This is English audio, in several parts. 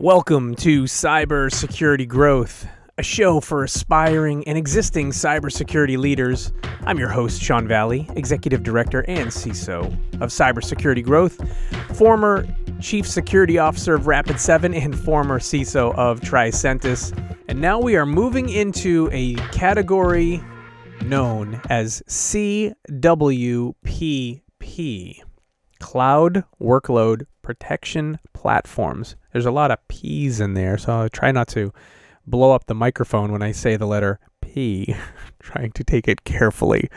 Welcome to Cybersecurity Growth, a show for aspiring and existing cybersecurity leaders. I'm your host, Sean Valley, Executive Director and CISO of Cybersecurity Growth, former Chief Security Officer of Rapid7, and former CISO of Tricentis. And now we are moving into a category known as CWPP Cloud Workload Protection Platforms. There's a lot of P's in there, so I'll try not to blow up the microphone when I say the letter P, trying to take it carefully.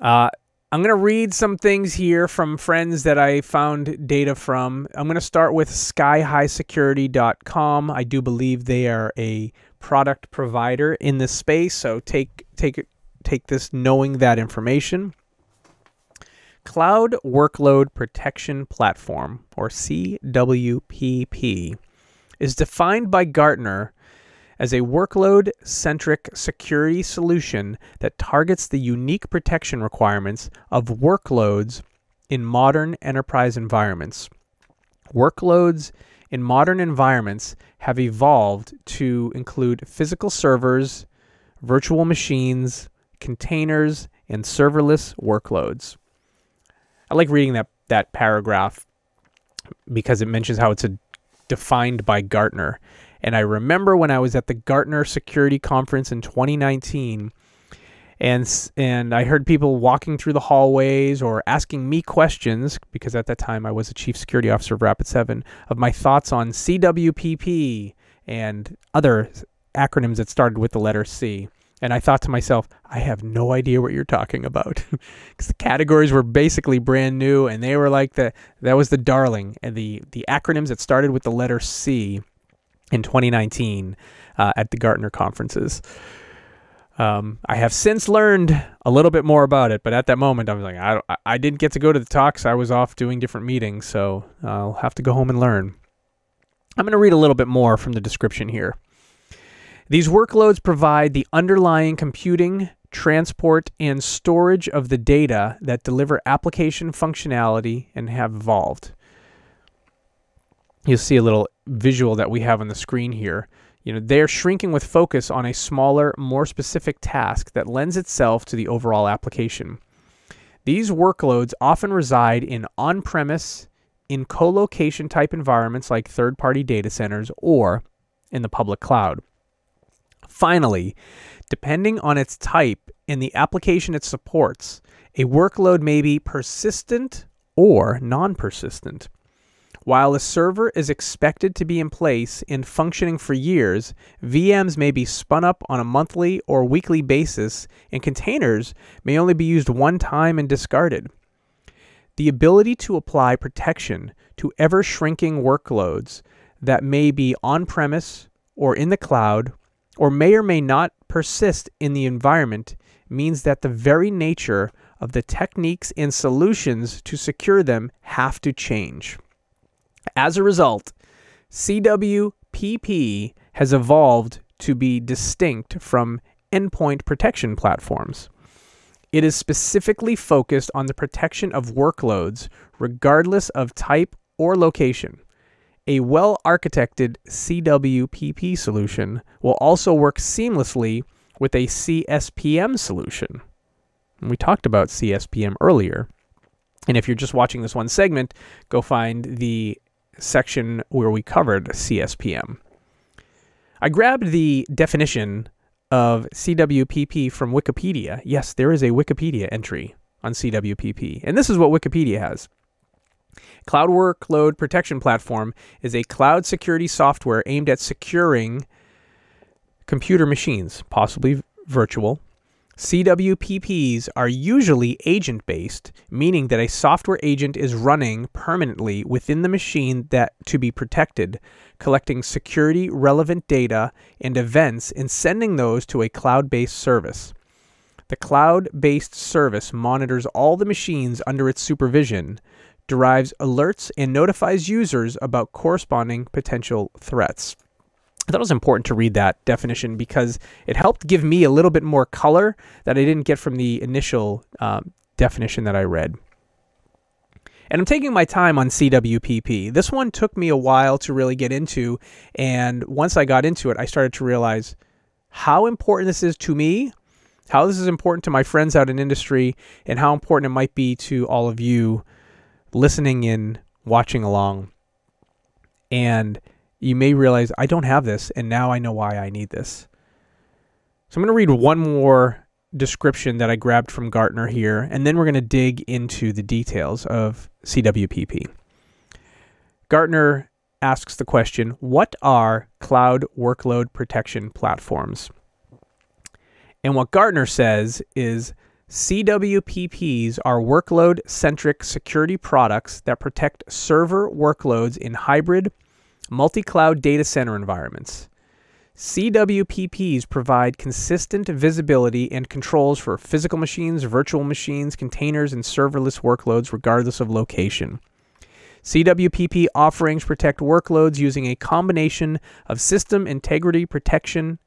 Uh, I'm going to read some things here from friends that I found data from. I'm going to start with skyhighsecurity.com. I do believe they are a product provider in this space, so take take take this knowing that information. Cloud Workload Protection Platform, or CWPP, is defined by Gartner as a workload centric security solution that targets the unique protection requirements of workloads in modern enterprise environments. Workloads in modern environments have evolved to include physical servers, virtual machines, containers, and serverless workloads. I like reading that, that paragraph because it mentions how it's a, defined by Gartner. And I remember when I was at the Gartner Security Conference in 2019, and and I heard people walking through the hallways or asking me questions because at that time I was a chief security officer of Rapid7 of my thoughts on CWPP and other acronyms that started with the letter C. And I thought to myself, I have no idea what you're talking about. Because the categories were basically brand new and they were like the that was the darling and the the acronyms that started with the letter C in 2019 uh, at the Gartner conferences. Um, I have since learned a little bit more about it, but at that moment I was like, I, I didn't get to go to the talks. I was off doing different meetings, so I'll have to go home and learn. I'm going to read a little bit more from the description here. These workloads provide the underlying computing, transport, and storage of the data that deliver application functionality and have evolved. You'll see a little visual that we have on the screen here. You know, they're shrinking with focus on a smaller, more specific task that lends itself to the overall application. These workloads often reside in on premise, in co location type environments like third party data centers, or in the public cloud. Finally, depending on its type and the application it supports, a workload may be persistent or non persistent. While a server is expected to be in place and functioning for years, VMs may be spun up on a monthly or weekly basis, and containers may only be used one time and discarded. The ability to apply protection to ever shrinking workloads that may be on premise or in the cloud or may or may not persist in the environment means that the very nature of the techniques and solutions to secure them have to change. As a result, CWPP has evolved to be distinct from endpoint protection platforms. It is specifically focused on the protection of workloads, regardless of type or location. A well architected CWPP solution will also work seamlessly with a CSPM solution. we talked about CSPM earlier. And if you're just watching this one segment, go find the section where we covered CSPM. I grabbed the definition of CWPP from Wikipedia. Yes, there is a Wikipedia entry on CWPP. And this is what Wikipedia has. Cloud Workload Protection Platform is a cloud security software aimed at securing computer machines, possibly virtual. CWPPs are usually agent based, meaning that a software agent is running permanently within the machine that to be protected, collecting security relevant data and events and sending those to a cloud based service. The cloud based service monitors all the machines under its supervision, derives alerts, and notifies users about corresponding potential threats. I thought it was important to read that definition because it helped give me a little bit more color that I didn't get from the initial um, definition that I read. And I'm taking my time on CWPP. This one took me a while to really get into. And once I got into it, I started to realize how important this is to me, how this is important to my friends out in industry, and how important it might be to all of you listening in, watching along. And you may realize I don't have this, and now I know why I need this. So I'm going to read one more description that I grabbed from Gartner here, and then we're going to dig into the details of CWPP. Gartner asks the question What are cloud workload protection platforms? And what Gartner says is CWPPs are workload centric security products that protect server workloads in hybrid, multi cloud data center environments. CWPPs provide consistent visibility and controls for physical machines, virtual machines, containers, and serverless workloads, regardless of location. CWPP offerings protect workloads using a combination of system integrity protection,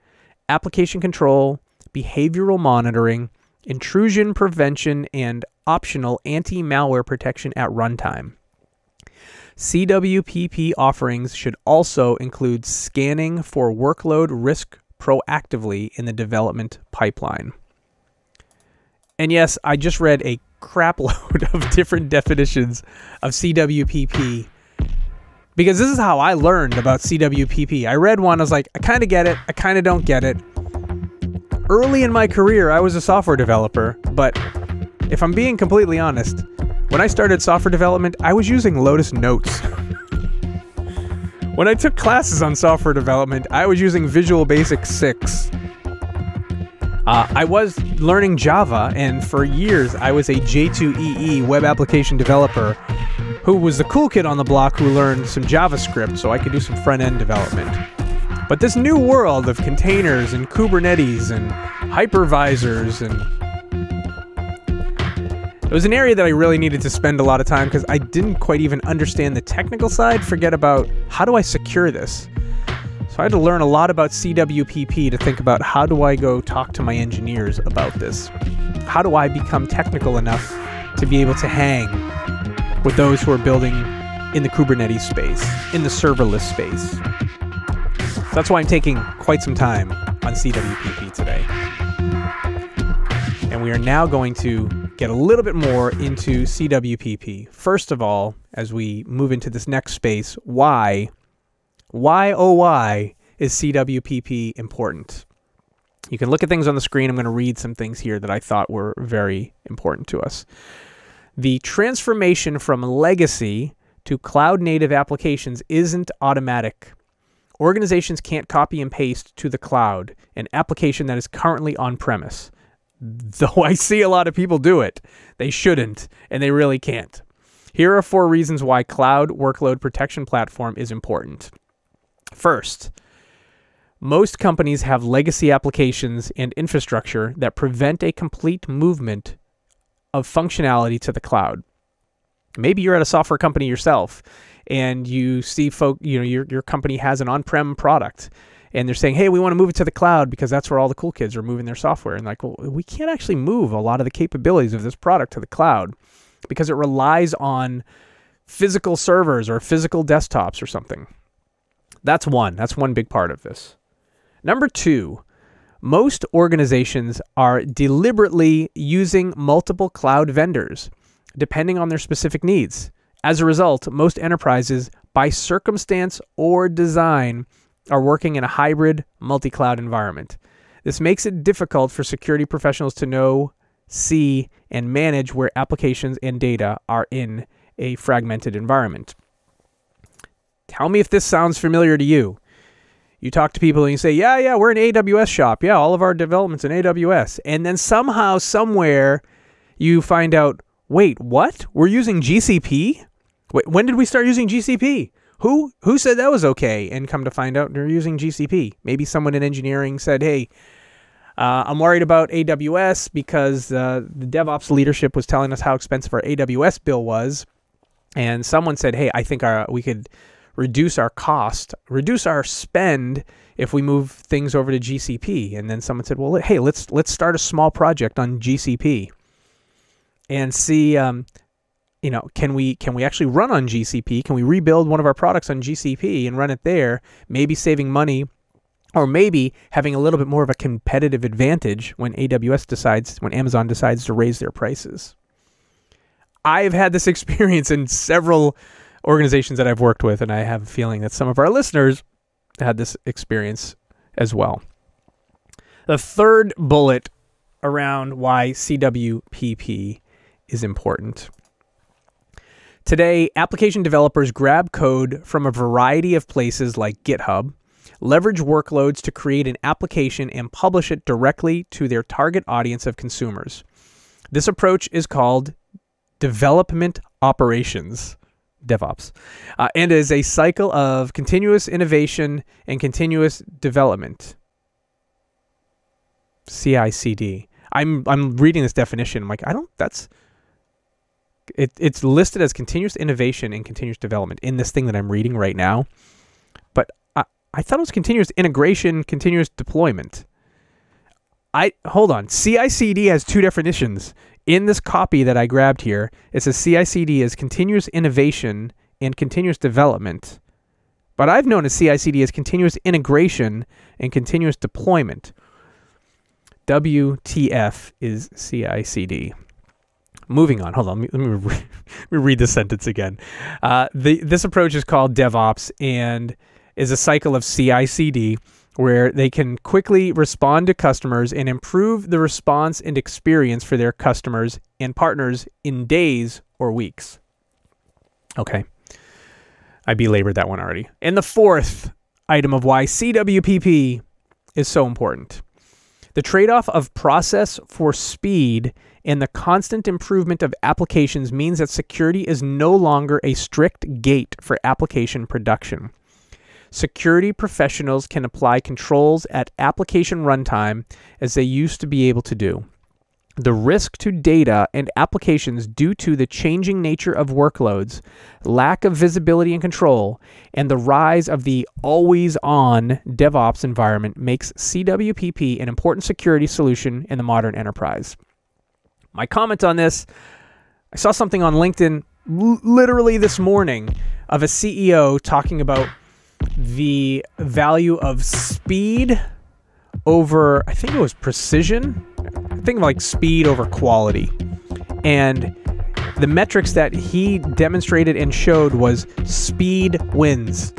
application control, behavioral monitoring, intrusion prevention, and optional anti malware protection at runtime. CWPP offerings should also include scanning for workload risk proactively in the development pipeline. And yes, I just read a crapload of different definitions of CWPP because this is how I learned about CWPP. I read one, I was like, I kind of get it, I kind of don't get it. Early in my career, I was a software developer, but if I'm being completely honest, when I started software development, I was using Lotus Notes. when I took classes on software development, I was using Visual Basic 6. Uh, I was learning Java, and for years I was a J2EE web application developer who was the cool kid on the block who learned some JavaScript so I could do some front end development. But this new world of containers and Kubernetes and hypervisors and it was an area that I really needed to spend a lot of time because I didn't quite even understand the technical side. Forget about how do I secure this. So I had to learn a lot about CWPP to think about how do I go talk to my engineers about this? How do I become technical enough to be able to hang with those who are building in the Kubernetes space, in the serverless space? So that's why I'm taking quite some time on CWPP today. And we are now going to get a little bit more into CWPP. First of all, as we move into this next space, why, why, oh, why is CWPP important? You can look at things on the screen. I'm going to read some things here that I thought were very important to us. The transformation from legacy to cloud native applications isn't automatic. Organizations can't copy and paste to the cloud an application that is currently on premise though I see a lot of people do it. They shouldn't, and they really can't. Here are four reasons why Cloud Workload Protection Platform is important. First, most companies have legacy applications and infrastructure that prevent a complete movement of functionality to the cloud. Maybe you're at a software company yourself and you see folk, you know, your, your company has an on-prem product and they're saying, "Hey, we want to move it to the cloud because that's where all the cool kids are moving their software." And like, well, we can't actually move a lot of the capabilities of this product to the cloud because it relies on physical servers or physical desktops or something. That's one. That's one big part of this. Number 2, most organizations are deliberately using multiple cloud vendors depending on their specific needs. As a result, most enterprises, by circumstance or design, are working in a hybrid multi cloud environment. This makes it difficult for security professionals to know, see, and manage where applications and data are in a fragmented environment. Tell me if this sounds familiar to you. You talk to people and you say, Yeah, yeah, we're an AWS shop. Yeah, all of our development's in AWS. And then somehow, somewhere, you find out, Wait, what? We're using GCP? Wait, when did we start using GCP? Who who said that was okay? And come to find out, they're using GCP. Maybe someone in engineering said, "Hey, uh, I'm worried about AWS because uh, the DevOps leadership was telling us how expensive our AWS bill was." And someone said, "Hey, I think our, we could reduce our cost, reduce our spend if we move things over to GCP." And then someone said, "Well, hey, let's let's start a small project on GCP and see um, you know, can we can we actually run on GCP? Can we rebuild one of our products on GCP and run it there? Maybe saving money or maybe having a little bit more of a competitive advantage when AWS decides when Amazon decides to raise their prices. I've had this experience in several organizations that I've worked with and I have a feeling that some of our listeners had this experience as well. The third bullet around why CWPP is important Today, application developers grab code from a variety of places like GitHub, leverage workloads to create an application, and publish it directly to their target audience of consumers. This approach is called development operations. DevOps, uh, and is a cycle of continuous innovation and continuous development. CI/CD. I'm I'm reading this definition. I'm like, I don't. That's it, it's listed as continuous innovation and continuous development in this thing that I'm reading right now. But I, I thought it was continuous integration, continuous deployment. I hold on. CI/CD has two definitions in this copy that I grabbed here. It says CI/CD is continuous innovation and continuous development. But I've known as CI/CD as continuous integration and continuous deployment. WTF is CI/CD moving on. Hold on. Let me, let me, re- let me read this sentence again. Uh, the, this approach is called DevOps and is a cycle of CI CD where they can quickly respond to customers and improve the response and experience for their customers and partners in days or weeks. Okay. I belabored that one already. And the fourth item of why CWPP is so important the trade off of process for speed and the constant improvement of applications means that security is no longer a strict gate for application production. Security professionals can apply controls at application runtime as they used to be able to do. The risk to data and applications due to the changing nature of workloads, lack of visibility and control, and the rise of the always on DevOps environment makes CWPP an important security solution in the modern enterprise. My comment on this I saw something on LinkedIn l- literally this morning of a CEO talking about the value of speed over, I think it was precision. I think like speed over quality. And the metrics that he demonstrated and showed was speed wins.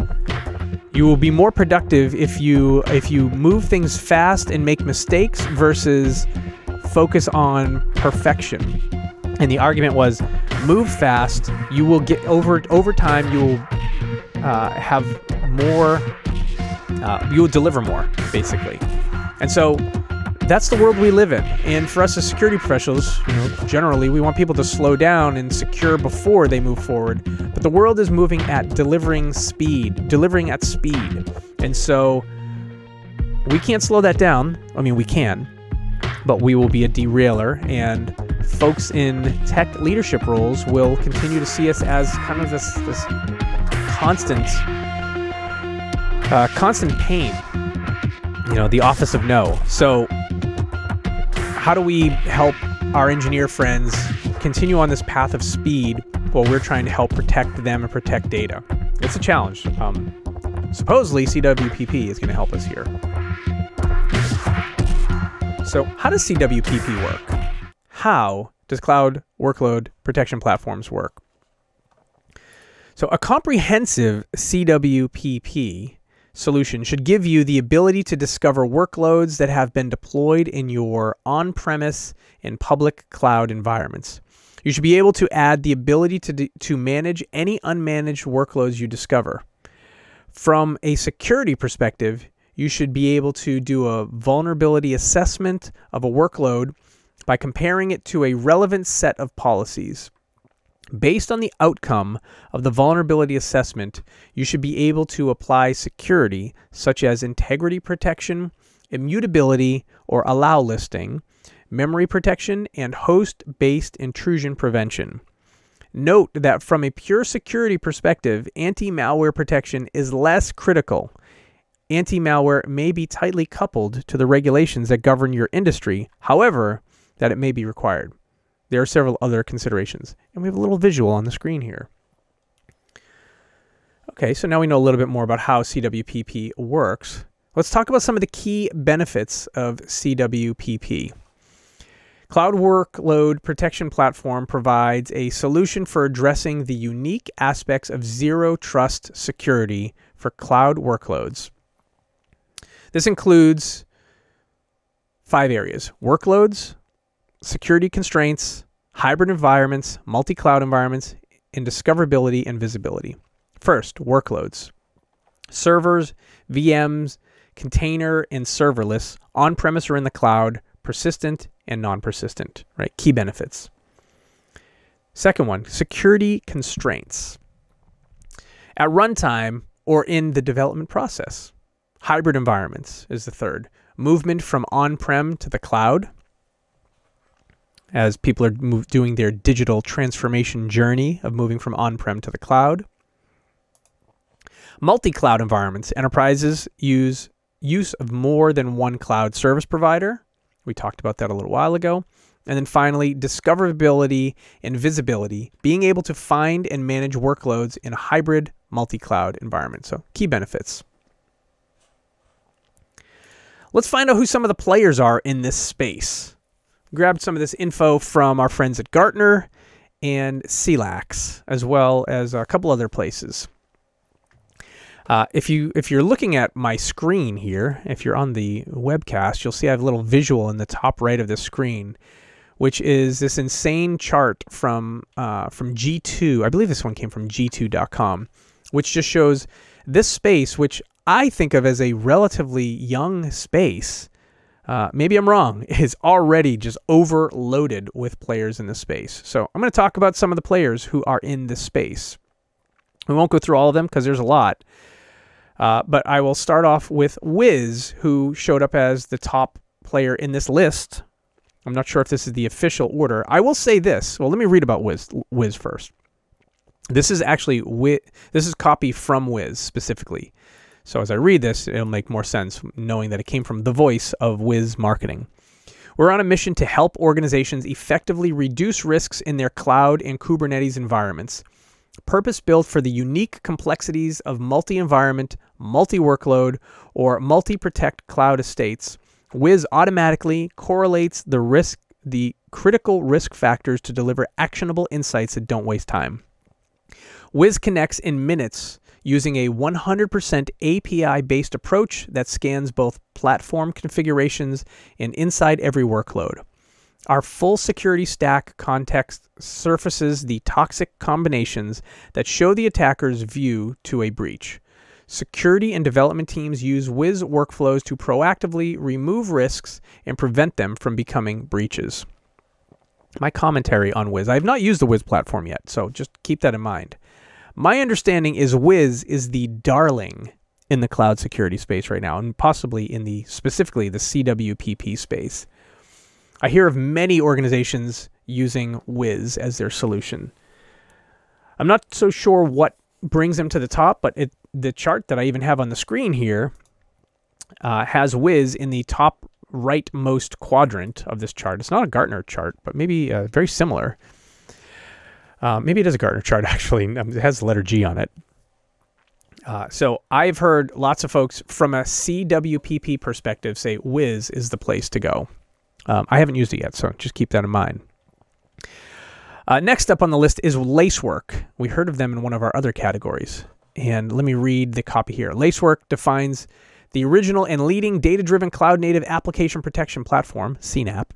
You will be more productive if you if you move things fast and make mistakes versus focus on perfection. And the argument was move fast, you will get over over time you will uh, have more uh, you will deliver more basically. And so that's the world we live in. And for us as security professionals, you know, generally we want people to slow down and secure before they move forward. But the world is moving at delivering speed, delivering at speed. And so we can't slow that down. I mean, we can, but we will be a derailer and folks in tech leadership roles will continue to see us as kind of this this constant uh, constant pain you know the office of no. So how do we help our engineer friends continue on this path of speed while we're trying to help protect them and protect data? It's a challenge. Um, supposedly cwpp is going to help us here so, how does CWPP work? How does cloud workload protection platforms work? So, a comprehensive CWPP solution should give you the ability to discover workloads that have been deployed in your on premise and public cloud environments. You should be able to add the ability to, to manage any unmanaged workloads you discover. From a security perspective, you should be able to do a vulnerability assessment of a workload by comparing it to a relevant set of policies. Based on the outcome of the vulnerability assessment, you should be able to apply security such as integrity protection, immutability or allow listing, memory protection, and host based intrusion prevention. Note that from a pure security perspective, anti malware protection is less critical anti malware may be tightly coupled to the regulations that govern your industry, however, that it may be required. there are several other considerations. And we have a little visual on the screen here. Okay, so now we know a little bit more about how CWPP works. Let's talk about some of the key benefits of CWPP. Cloud Workload Protection Platform provides a solution for addressing the unique aspects of zero trust security for cloud workloads. This includes five areas workloads, security constraints, hybrid environments, multi cloud environments, and discoverability and visibility. First, workloads. Servers, VMs, container, and serverless, on premise or in the cloud, persistent and non persistent, right? Key benefits. Second one, security constraints. At runtime or in the development process. Hybrid environments is the third. Movement from on prem to the cloud as people are move, doing their digital transformation journey of moving from on prem to the cloud. Multi cloud environments. Enterprises use use of more than one cloud service provider. We talked about that a little while ago. And then finally, discoverability and visibility, being able to find and manage workloads in a hybrid multi cloud environment. So, key benefits. Let's find out who some of the players are in this space. Grabbed some of this info from our friends at Gartner and CELAX, as well as a couple other places. Uh, if you if you're looking at my screen here, if you're on the webcast, you'll see I have a little visual in the top right of the screen, which is this insane chart from uh, from G2. I believe this one came from G2.com, which just shows this space, which I think of as a relatively young space. Uh, maybe I'm wrong, is already just overloaded with players in the space. So I'm going to talk about some of the players who are in this space. We won't go through all of them because there's a lot. Uh, but I will start off with Wiz, who showed up as the top player in this list. I'm not sure if this is the official order. I will say this. Well, let me read about Wiz, Wiz first. This is actually Wiz, this is copy from Wiz specifically. So as I read this, it'll make more sense knowing that it came from the voice of Wiz Marketing. We're on a mission to help organizations effectively reduce risks in their cloud and Kubernetes environments purpose built for the unique complexities of multi environment, multi workload, or multi protect cloud estates, Wiz automatically correlates the risk, the critical risk factors to deliver actionable insights that don't waste time. Wiz connects in minutes using a 100% API based approach that scans both platform configurations and inside every workload. Our full security stack context surfaces the toxic combinations that show the attacker's view to a breach. Security and development teams use Wiz workflows to proactively remove risks and prevent them from becoming breaches. My commentary on Wiz. I have not used the Wiz platform yet, so just keep that in mind. My understanding is Wiz is the darling in the cloud security space right now, and possibly in the specifically the CWPP space. I hear of many organizations using Wiz as their solution. I'm not so sure what brings them to the top, but it, the chart that I even have on the screen here uh, has Wiz in the top rightmost quadrant of this chart. It's not a Gartner chart, but maybe uh, very similar. Uh, maybe it is a Gartner chart, actually. Um, it has the letter G on it. Uh, so I've heard lots of folks from a CWPP perspective say Wiz is the place to go. Um, I haven't used it yet, so just keep that in mind. Uh, next up on the list is Lacework. We heard of them in one of our other categories. And let me read the copy here. Lacework defines the original and leading data driven cloud native application protection platform, CNAPP.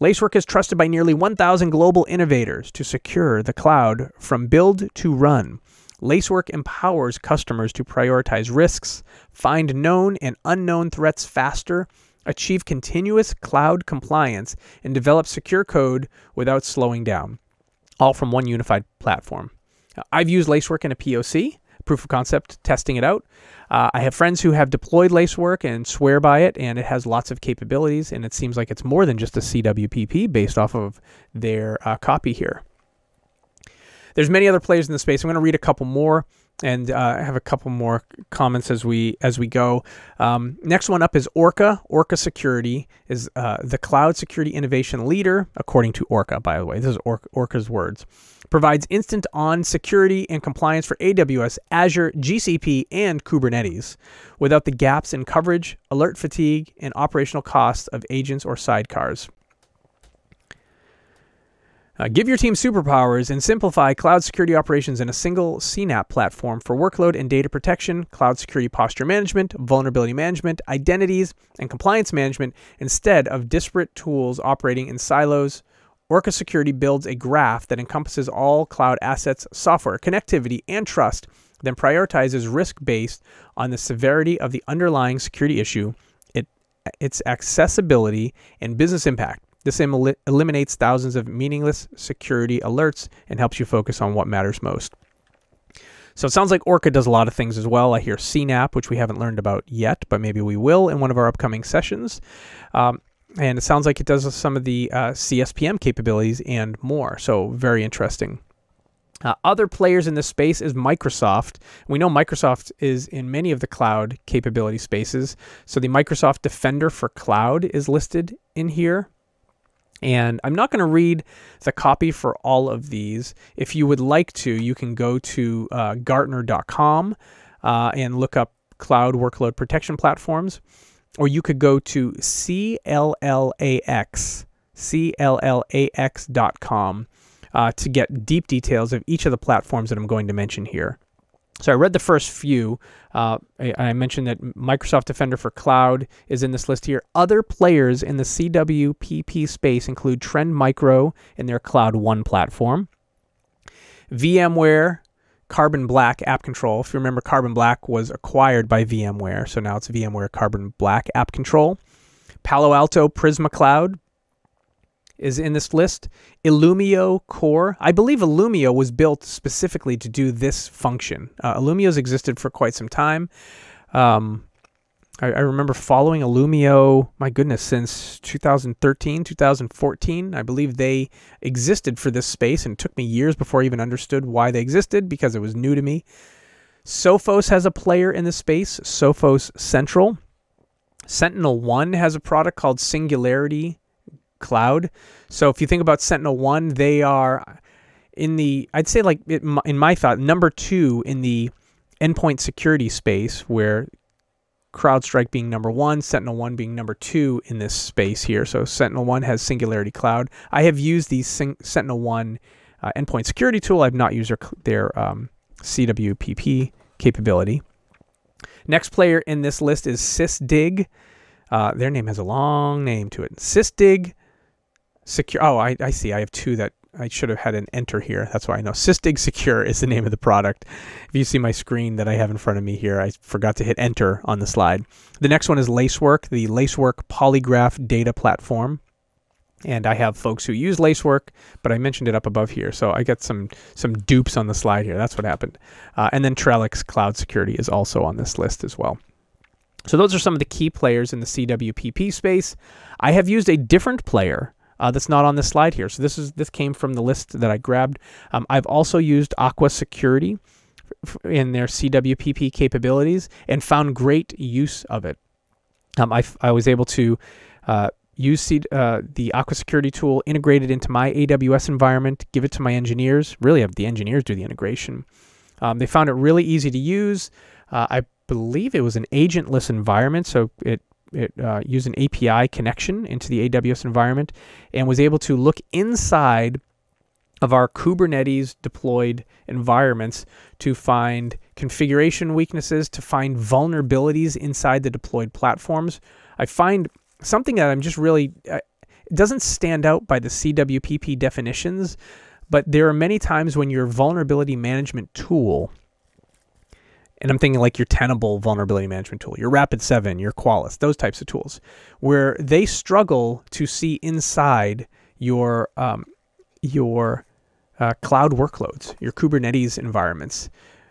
Lacework is trusted by nearly 1,000 global innovators to secure the cloud from build to run. Lacework empowers customers to prioritize risks, find known and unknown threats faster, achieve continuous cloud compliance, and develop secure code without slowing down, all from one unified platform. I've used Lacework in a POC, proof of concept, testing it out. Uh, I have friends who have deployed Lacework and swear by it, and it has lots of capabilities, and it seems like it's more than just a CWPP based off of their uh, copy here. There's many other players in the space. I'm going to read a couple more. and uh, have a couple more comments as we as we go. Um, next one up is Orca. Orca Security is uh, the cloud security innovation leader, according to Orca. By the way, this is Or- Orca's words. Provides instant on security and compliance for AWS, Azure, GCP, and Kubernetes, without the gaps in coverage, alert fatigue, and operational costs of agents or sidecars. Uh, give your team superpowers and simplify cloud security operations in a single CNAP platform for workload and data protection, cloud security posture management, vulnerability management, identities, and compliance management instead of disparate tools operating in silos. Orca Security builds a graph that encompasses all cloud assets, software, connectivity, and trust, then prioritizes risk based on the severity of the underlying security issue, it, its accessibility, and business impact. This el- eliminates thousands of meaningless security alerts and helps you focus on what matters most. So it sounds like Orca does a lot of things as well. I hear CNAP, which we haven't learned about yet, but maybe we will in one of our upcoming sessions. Um, and it sounds like it does some of the uh, CSPM capabilities and more. So very interesting. Uh, other players in this space is Microsoft. We know Microsoft is in many of the cloud capability spaces. So the Microsoft Defender for Cloud is listed in here. And I'm not going to read the copy for all of these. If you would like to, you can go to uh, Gartner.com uh, and look up cloud workload protection platforms, or you could go to CLLAX, CLLAX.com uh, to get deep details of each of the platforms that I'm going to mention here. So I read the first few. Uh, I, I, mentioned that Microsoft Defender for Cloud is in this list here. Other players in the CWPP space include Trend Micro in their Cloud One platform, VMware, Carbon Black App Control. If you remember, Carbon Black was acquired by VMware, so now it's VMware Carbon Black App Control. Palo Alto Prisma Cloud, is in this list. Illumio Core. I believe Illumio was built specifically to do this function. Uh, Illumio's existed for quite some time. Um, I, I, remember following Illumio, my goodness, since 2013, 2014. I believe they existed for this space and took me years before I even understood why they existed because it was new to me. Sophos has a player in this space, Sophos Central. Sentinel One has a product called Singularity cloud. So if you think about Sentinel One, they are in the I'd say like in my thought number two in the endpoint security space where CrowdStrike being number one, Sentinel One being number two in this space here. So Sentinel One has Singularity Cloud. I have used the Sing- Sentinel One uh, endpoint security tool. I've not used their, their um, CWPP capability. Next player in this list is SysDig. Uh, their name has a long name to it. SysDig Secure. Oh, I, I see. I have two that I should have had an enter here. That's why I know. Sysdig Secure is the name of the product. If you see my screen that I have in front of me here, I forgot to hit enter on the slide. The next one is Lacework, the Lacework Polygraph Data Platform. And I have folks who use Lacework, but I mentioned it up above here. So I got some some dupes on the slide here. That's what happened. Uh, and then Trellix Cloud Security is also on this list as well. So those are some of the key players in the CWPP space. I have used a different player uh, that's not on this slide here. So this is this came from the list that I grabbed. Um, I've also used Aqua Security in their CWPP capabilities and found great use of it. Um, I, I was able to uh, use C, uh, the Aqua Security tool, integrated into my AWS environment, give it to my engineers. Really, have the engineers do the integration. Um, they found it really easy to use. Uh, I believe it was an agentless environment, so it it uh, used an API connection into the AWS environment and was able to look inside of our Kubernetes deployed environments to find configuration weaknesses, to find vulnerabilities inside the deployed platforms. I find something that I'm just really, uh, it doesn't stand out by the CWPP definitions, but there are many times when your vulnerability management tool and I'm thinking like your Tenable vulnerability management tool, your Rapid7, your Qualys, those types of tools, where they struggle to see inside your um, your uh, cloud workloads, your Kubernetes environments.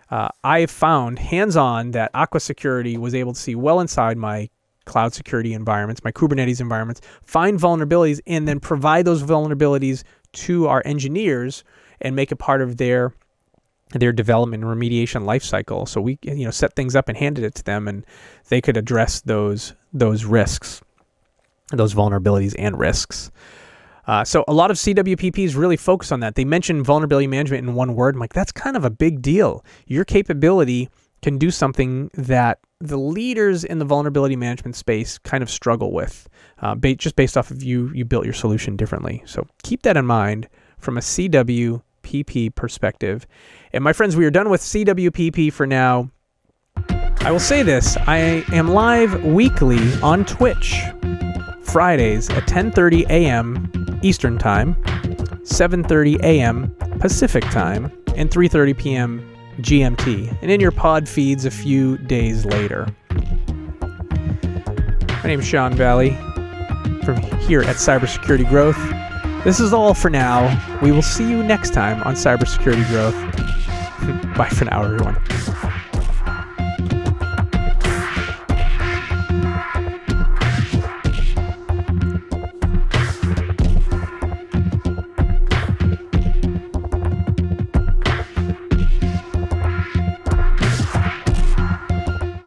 Uh, I have found hands-on that Aqua Security was able to see well inside my cloud security environments, my Kubernetes environments, find vulnerabilities, and then provide those vulnerabilities to our engineers and make it part of their their development and remediation life cycle. So we you know set things up and handed it to them, and they could address those those risks, those vulnerabilities and risks. Uh, so a lot of CWPPs really focus on that. They mention vulnerability management in one word. I'm like, that's kind of a big deal. Your capability can do something that the leaders in the vulnerability management space kind of struggle with, uh, ba- just based off of you you built your solution differently. So keep that in mind from a CWPP perspective. And my friends, we are done with CWPP for now. I will say this: I am live weekly on Twitch, Fridays at 10:30 a.m. Eastern Time, 7:30 a.m. Pacific Time, and 3:30 p.m. GMT, and in your pod feeds a few days later. My name is Sean Valley from here at Cybersecurity Growth. This is all for now. We will see you next time on Cybersecurity Growth. Bye for now, everyone.